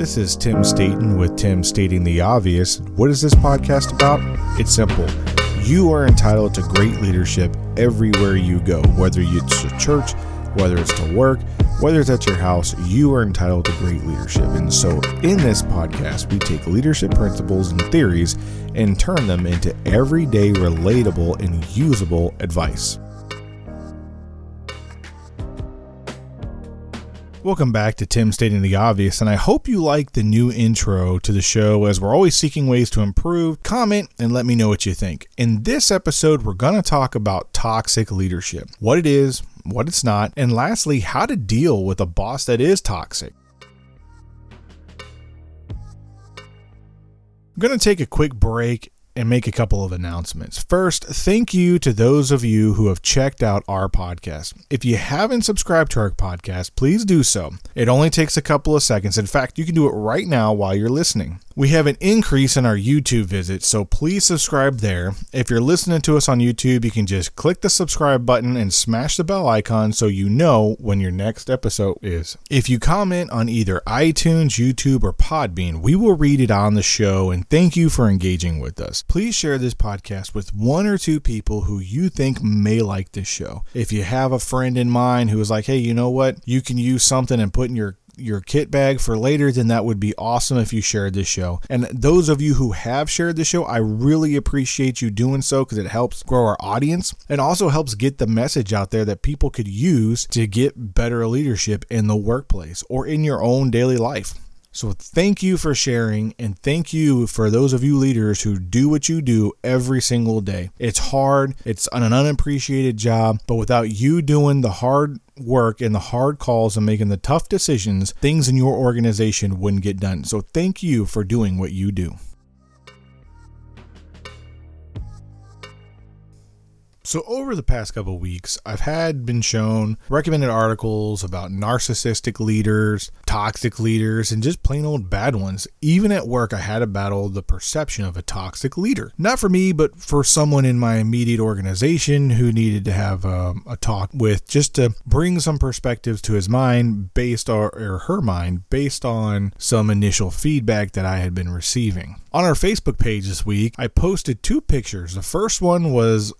This is Tim Staten with Tim Stating the Obvious. What is this podcast about? It's simple. You are entitled to great leadership everywhere you go, whether it's to church, whether it's to work, whether it's at your house, you are entitled to great leadership. And so, in this podcast, we take leadership principles and theories and turn them into everyday, relatable, and usable advice. Welcome back to Tim Stating the Obvious, and I hope you like the new intro to the show as we're always seeking ways to improve. Comment and let me know what you think. In this episode, we're going to talk about toxic leadership what it is, what it's not, and lastly, how to deal with a boss that is toxic. I'm going to take a quick break and make a couple of announcements. First, thank you to those of you who have checked out our podcast. If you haven't subscribed to our podcast, please do so. It only takes a couple of seconds. In fact, you can do it right now while you're listening. We have an increase in our YouTube visits, so please subscribe there. If you're listening to us on YouTube, you can just click the subscribe button and smash the bell icon so you know when your next episode is. If you comment on either iTunes, YouTube, or Podbean, we will read it on the show and thank you for engaging with us. Please share this podcast with one or two people who you think may like this show. If you have a friend in mind who is like, hey, you know what? You can use something and put in your your kit bag for later, then that would be awesome if you shared this show. And those of you who have shared the show, I really appreciate you doing so because it helps grow our audience and also helps get the message out there that people could use to get better leadership in the workplace or in your own daily life. So, thank you for sharing, and thank you for those of you leaders who do what you do every single day. It's hard, it's an unappreciated job, but without you doing the hard work and the hard calls and making the tough decisions, things in your organization wouldn't get done. So, thank you for doing what you do. So over the past couple weeks, I've had been shown recommended articles about narcissistic leaders, toxic leaders, and just plain old bad ones. Even at work, I had to battle the perception of a toxic leader. Not for me, but for someone in my immediate organization who needed to have um, a talk with just to bring some perspectives to his mind based or, or her mind based on some initial feedback that I had been receiving. On our Facebook page this week, I posted two pictures. The first one was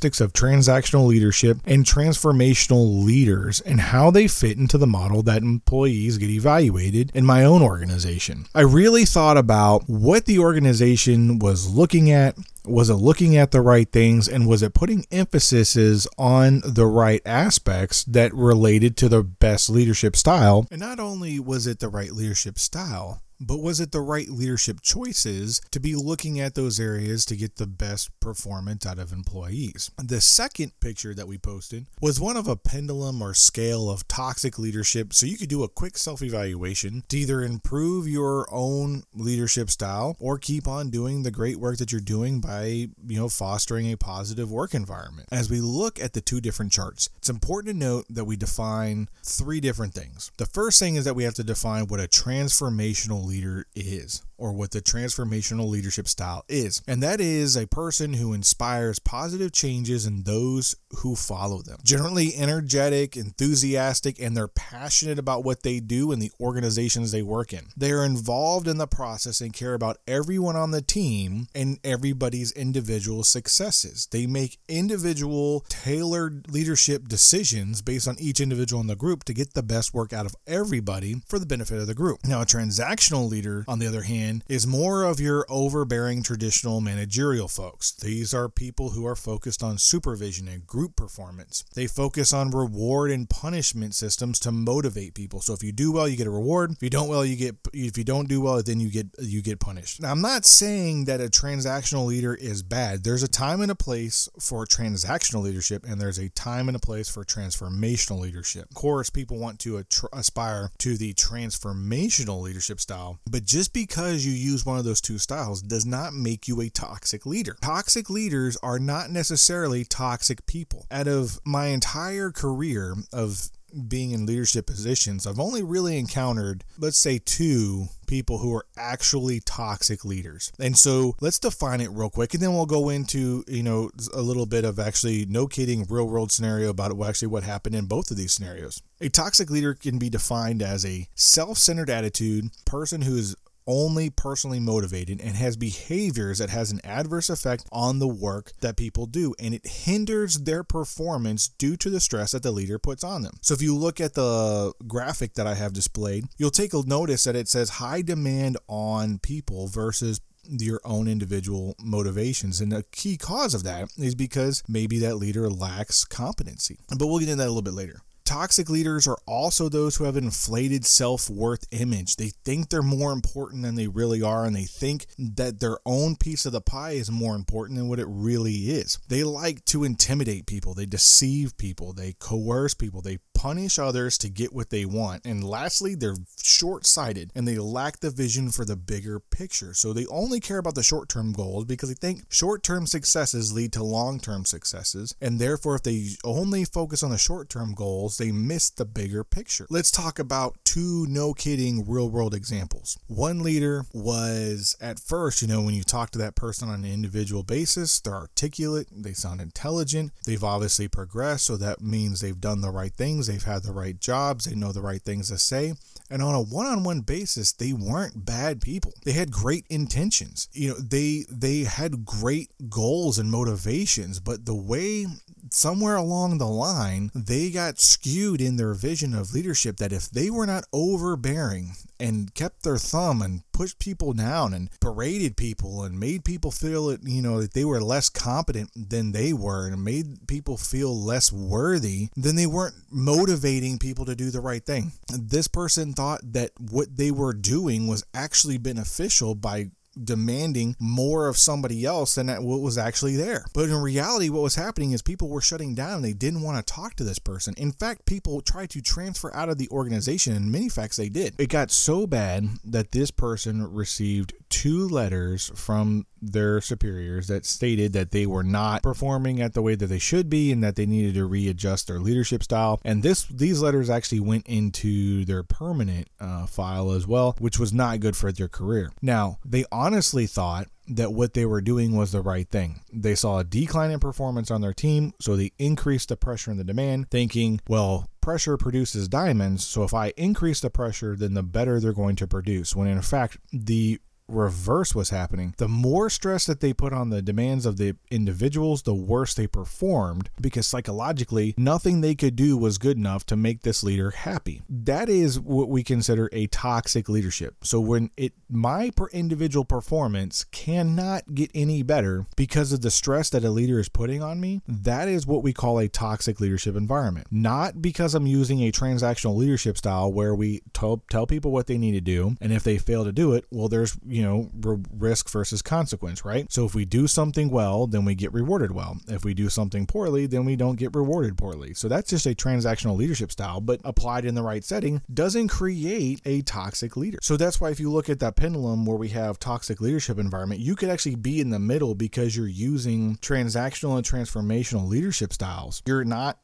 characteristics of transactional leadership and transformational leaders and how they fit into the model that employees get evaluated in my own organization. I really thought about what the organization was looking at. Was it looking at the right things? And was it putting emphases on the right aspects that related to the best leadership style? And not only was it the right leadership style but was it the right leadership choices to be looking at those areas to get the best performance out of employees? The second picture that we posted was one of a pendulum or scale of toxic leadership. So you could do a quick self evaluation to either improve your own leadership style or keep on doing the great work that you're doing by, you know, fostering a positive work environment. As we look at the two different charts, it's important to note that we define three different things. The first thing is that we have to define what a transformational leader is or what the transformational leadership style is. And that is a person who inspires positive changes in those who follow them. Generally energetic, enthusiastic, and they're passionate about what they do and the organizations they work in. They are involved in the process and care about everyone on the team and everybody's individual successes. They make individual, tailored leadership decisions based on each individual in the group to get the best work out of everybody for the benefit of the group. Now, a transactional leader, on the other hand, is more of your overbearing traditional managerial folks. These are people who are focused on supervision and group performance. They focus on reward and punishment systems to motivate people. So if you do well, you get a reward. If you don't well, you get if you don't do well, then you get you get punished. Now, I'm not saying that a transactional leader is bad. There's a time and a place for transactional leadership and there's a time and a place for transformational leadership. Of course, people want to aspire to the transformational leadership style, but just because because you use one of those two styles does not make you a toxic leader. Toxic leaders are not necessarily toxic people. Out of my entire career of being in leadership positions, I've only really encountered, let's say, two people who are actually toxic leaders. And so let's define it real quick and then we'll go into, you know, a little bit of actually no kidding real world scenario about actually what happened in both of these scenarios. A toxic leader can be defined as a self-centered attitude, person who is only personally motivated and has behaviors that has an adverse effect on the work that people do and it hinders their performance due to the stress that the leader puts on them. So if you look at the graphic that I have displayed, you'll take a notice that it says high demand on people versus your own individual motivations. And the key cause of that is because maybe that leader lacks competency. But we'll get into that a little bit later. Toxic leaders are also those who have inflated self worth image. They think they're more important than they really are, and they think that their own piece of the pie is more important than what it really is. They like to intimidate people, they deceive people, they coerce people, they punish others to get what they want. And lastly, they're short sighted and they lack the vision for the bigger picture. So they only care about the short term goals because they think short term successes lead to long term successes. And therefore, if they only focus on the short term goals, they miss the bigger picture. Let's talk about two no kidding real world examples. One leader was at first, you know, when you talk to that person on an individual basis, they're articulate, they sound intelligent, they've obviously progressed, so that means they've done the right things they've had the right jobs, they know the right things to say. And on a one-on-one basis, they weren't bad people. They had great intentions. You know, they they had great goals and motivations, but the way somewhere along the line, they got skewed in their vision of leadership that if they were not overbearing and kept their thumb and pushed people down and berated people and made people feel that, you know, that they were less competent than they were and made people feel less worthy, then they weren't motivating people to do the right thing. This person thought that what they were doing was actually beneficial by demanding more of somebody else than what was actually there. But in reality, what was happening is people were shutting down. They didn't want to talk to this person. In fact, people tried to transfer out of the organization, and many facts they did. It got so bad that this person received two letters from their superiors that stated that they were not performing at the way that they should be and that they needed to readjust their leadership style and this these letters actually went into their permanent uh, file as well which was not good for their career now they honestly thought that what they were doing was the right thing. They saw a decline in performance on their team, so they increased the pressure and the demand, thinking, well, pressure produces diamonds, so if I increase the pressure, then the better they're going to produce. When in fact, the reverse was happening. The more stress that they put on the demands of the individuals, the worse they performed because psychologically, nothing they could do was good enough to make this leader happy. That is what we consider a toxic leadership. So when it my per individual performance cannot get any better because of the stress that a leader is putting on me, that is what we call a toxic leadership environment. Not because I'm using a transactional leadership style where we tell, tell people what they need to do and if they fail to do it, well there's, you you know, risk versus consequence, right? So if we do something well, then we get rewarded well. If we do something poorly, then we don't get rewarded poorly. So that's just a transactional leadership style, but applied in the right setting doesn't create a toxic leader. So that's why if you look at that pendulum where we have toxic leadership environment, you could actually be in the middle because you're using transactional and transformational leadership styles. You're not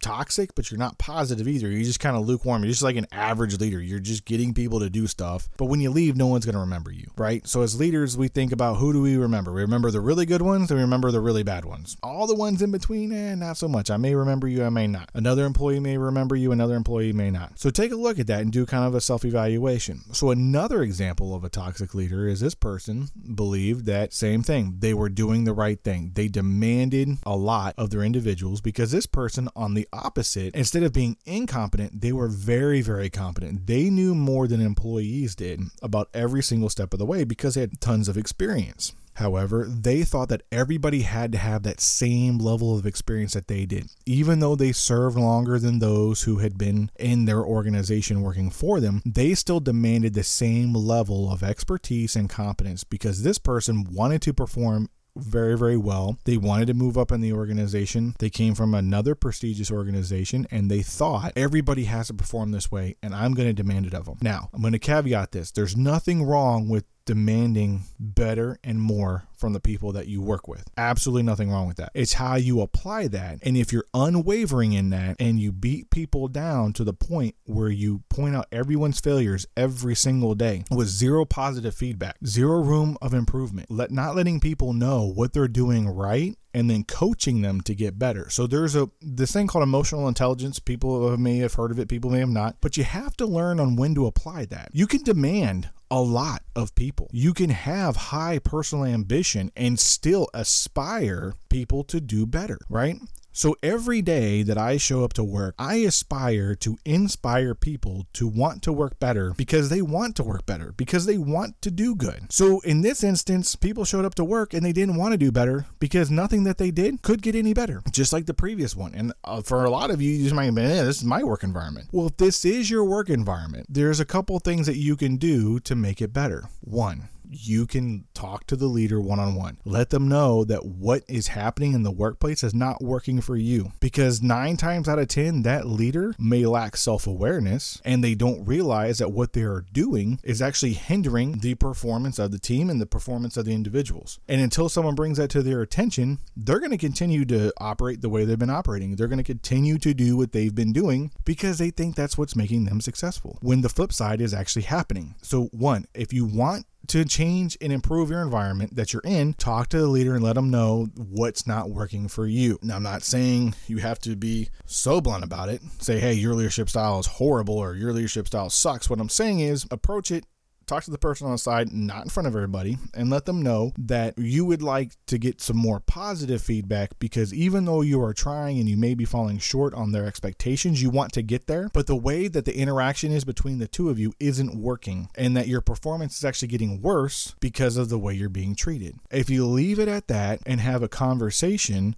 toxic, but you're not positive either. You're just kind of lukewarm. You're just like an average leader. You're just getting people to do stuff. But when you leave, no one's going to remember you, right? So as leaders, we think about who do we remember? We remember the really good ones and we remember the really bad ones. All the ones in between, eh, not so much. I may remember you, I may not. Another employee may remember you, another employee may not. So take a look at that and do kind of a self evaluation. So another example of a toxic leader is this person believed that same thing. They were doing the right thing. They demanded a lot of their individuals because this person on the opposite, instead of being incompetent, they were very, very competent. They knew more than employees did about every single step of the way because they had tons of experience. However, they thought that everybody had to have that same level of experience that they did. Even though they served longer than those who had been in their organization working for them, they still demanded the same level of expertise and competence because this person wanted to perform very, very well. They wanted to move up in the organization. They came from another prestigious organization and they thought everybody has to perform this way and I'm going to demand it of them. Now, I'm going to caveat this there's nothing wrong with demanding better and more from the people that you work with. Absolutely nothing wrong with that. It's how you apply that. And if you're unwavering in that and you beat people down to the point where you point out everyone's failures every single day with zero positive feedback, zero room of improvement, let not letting people know what they're doing right and then coaching them to get better. So there's a this thing called emotional intelligence. People may have heard of it, people may have not, but you have to learn on when to apply that. You can demand a lot of people. You can have high personal ambition and still aspire people to do better, right? So every day that I show up to work, I aspire to inspire people to want to work better because they want to work better, because they want to do good. So in this instance, people showed up to work and they didn't want to do better because nothing that they did could get any better, just like the previous one. And uh, for a lot of you, you might be, eh, this is my work environment. Well, if this is your work environment, there's a couple things that you can do to make it better. One, you can talk to the leader one on one. Let them know that what is happening in the workplace is not working for you because nine times out of 10, that leader may lack self awareness and they don't realize that what they are doing is actually hindering the performance of the team and the performance of the individuals. And until someone brings that to their attention, they're going to continue to operate the way they've been operating. They're going to continue to do what they've been doing because they think that's what's making them successful when the flip side is actually happening. So, one, if you want to change and improve your environment that you're in, talk to the leader and let them know what's not working for you. Now, I'm not saying you have to be so blunt about it. Say, hey, your leadership style is horrible or your leadership style sucks. What I'm saying is approach it talk to the person on the side, not in front of everybody, and let them know that you would like to get some more positive feedback because even though you are trying and you may be falling short on their expectations, you want to get there, but the way that the interaction is between the two of you isn't working, and that your performance is actually getting worse because of the way you're being treated. If you leave it at that and have a conversation,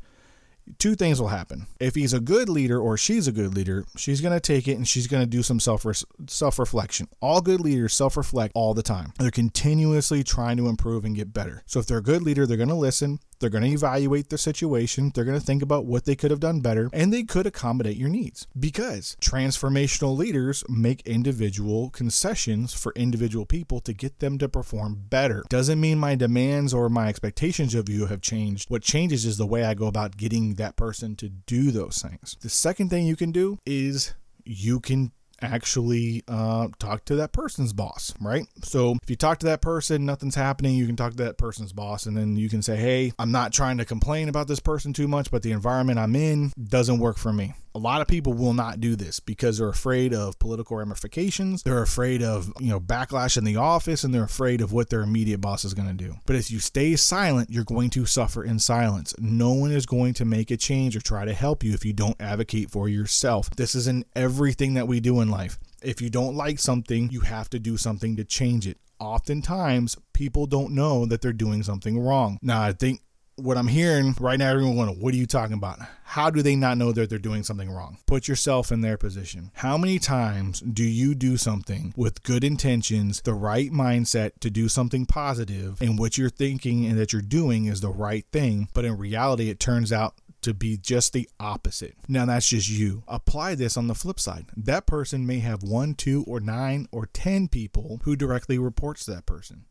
two things will happen. If he's a good leader or she's a good leader, she's going to take it and she's going to do some self self reflection. All good leaders self reflect all the time. They're continuously trying to improve and get better. So if they're a good leader, they're going to listen. They're going to evaluate the situation. They're going to think about what they could have done better and they could accommodate your needs because transformational leaders make individual concessions for individual people to get them to perform better. Doesn't mean my demands or my expectations of you have changed. What changes is the way I go about getting that person to do those things. The second thing you can do is you can actually uh, talk to that person's boss, right? So if you talk to that person, nothing's happening, you can talk to that person's boss, and then you can say, Hey, I'm not trying to complain about this person too much, but the environment I'm in doesn't work for me a lot of people will not do this because they're afraid of political ramifications. They're afraid of, you know, backlash in the office and they're afraid of what their immediate boss is going to do. But if you stay silent, you're going to suffer in silence. No one is going to make a change or try to help you if you don't advocate for yourself. This is in everything that we do in life. If you don't like something, you have to do something to change it oftentimes people don't know that they're doing something wrong. Now, I think what I'm hearing right now, everyone going, what are you talking about? How do they not know that they're doing something wrong? Put yourself in their position. How many times do you do something with good intentions, the right mindset to do something positive, and what you're thinking and that you're doing is the right thing, but in reality, it turns out to be just the opposite. Now, that's just you. Apply this on the flip side. That person may have one, two, or nine, or 10 people who directly reports to that person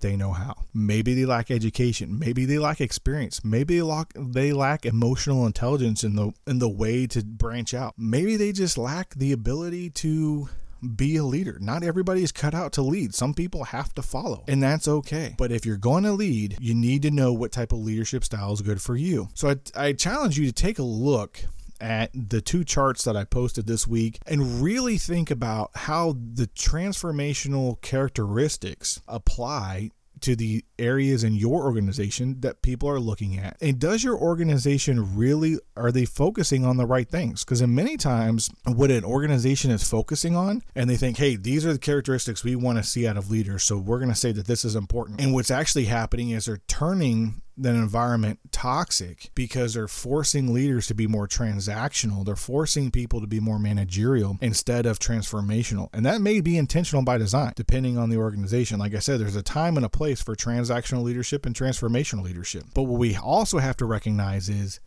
they know how. Maybe they lack education. Maybe they lack experience. Maybe they lack, they lack emotional intelligence in the in the way to branch out. Maybe they just lack the ability to be a leader. Not everybody is cut out to lead. Some people have to follow, and that's okay. But if you're going to lead, you need to know what type of leadership style is good for you. So I, I challenge you to take a look at the two charts that I posted this week and really think about how the transformational characteristics apply to the areas in your organization that people are looking at. And does your organization really are they focusing on the right things? Because in many times what an organization is focusing on and they think hey these are the characteristics we want to see out of leaders so we're going to say that this is important. And what's actually happening is they're turning that environment toxic because they're forcing leaders to be more transactional. They're forcing people to be more managerial instead of transformational. And that may be intentional by design, depending on the organization. Like I said, there's a time and a place for transactional leadership and transformational leadership. But what we also have to recognize is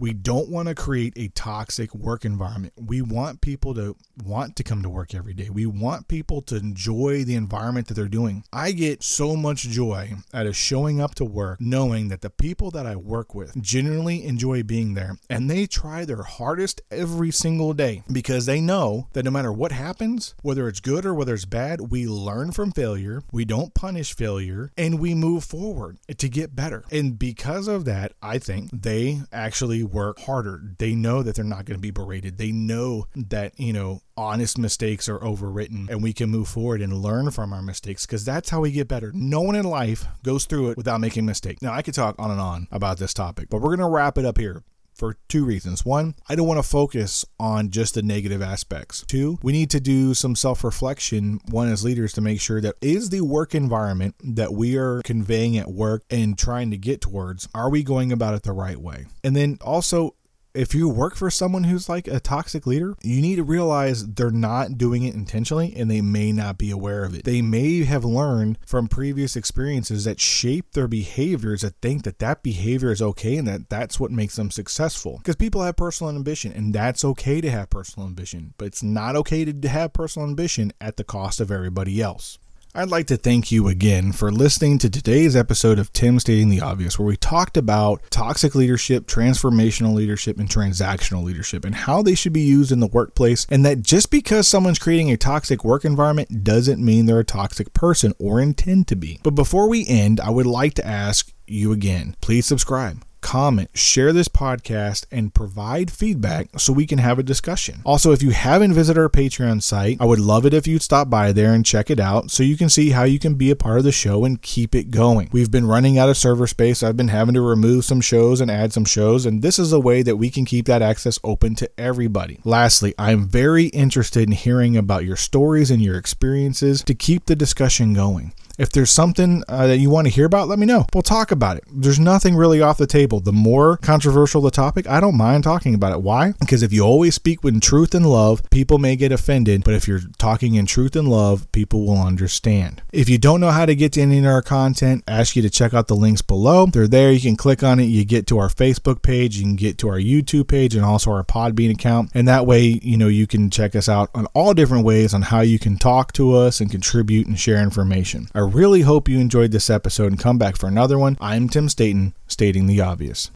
We don't want to create a toxic work environment. We want people to want to come to work every day. We want people to enjoy the environment that they're doing. I get so much joy out of showing up to work knowing that the people that I work with genuinely enjoy being there and they try their hardest every single day because they know that no matter what happens, whether it's good or whether it's bad, we learn from failure, we don't punish failure, and we move forward to get better. And because of that, I think they actually work harder. They know that they're not going to be berated. They know that, you know, honest mistakes are overwritten and we can move forward and learn from our mistakes because that's how we get better. No one in life goes through it without making mistakes. Now, I could talk on and on about this topic, but we're going to wrap it up here for two reasons. One, I don't want to focus on just the negative aspects. Two, we need to do some self reflection, one as leaders, to make sure that is the work environment that we are conveying at work and trying to get towards, are we going about it the right way? And then also, if you work for someone who's like a toxic leader, you need to realize they're not doing it intentionally and they may not be aware of it. They may have learned from previous experiences that shape their behaviors that think that that behavior is okay and that that's what makes them successful. Because people have personal ambition and that's okay to have personal ambition, but it's not okay to have personal ambition at the cost of everybody else. I'd like to thank you again for listening to today's episode of Tim Stating the Obvious, where we talked about toxic leadership, transformational leadership, and transactional leadership, and how they should be used in the workplace. And that just because someone's creating a toxic work environment doesn't mean they're a toxic person or intend to be. But before we end, I would like to ask you again please subscribe comment, share this podcast, and provide feedback so we can have a discussion. Also, if you haven't visited our Patreon site, I would love it if you'd stop by there and check it out so you can see how you can be a part of the show and keep it going. We've been running out of server space. I've been having to remove some shows and add some shows, and this is a way that we can keep that access open to everybody. Lastly, I'm very interested in hearing about your stories and your experiences to keep the discussion going. If there's something uh, that you want to hear about, let me know. We'll talk about it. There's nothing really off the table. The more controversial the topic, I don't mind talking about it. Why? Because if you always speak with truth and love, people may get offended, but if you're talking in truth and love, people will understand. If you don't know how to get to any of our content, I ask you to check out the links below. They're there. You can click on it. You get to our Facebook page, you can get to our YouTube page, and also our Podbean account. And that way, you know, you can check us out on all different ways on how you can talk to us and contribute and share information. I really hope you enjoyed this episode and come back for another one. I'm Tim Staten, stating the obvious.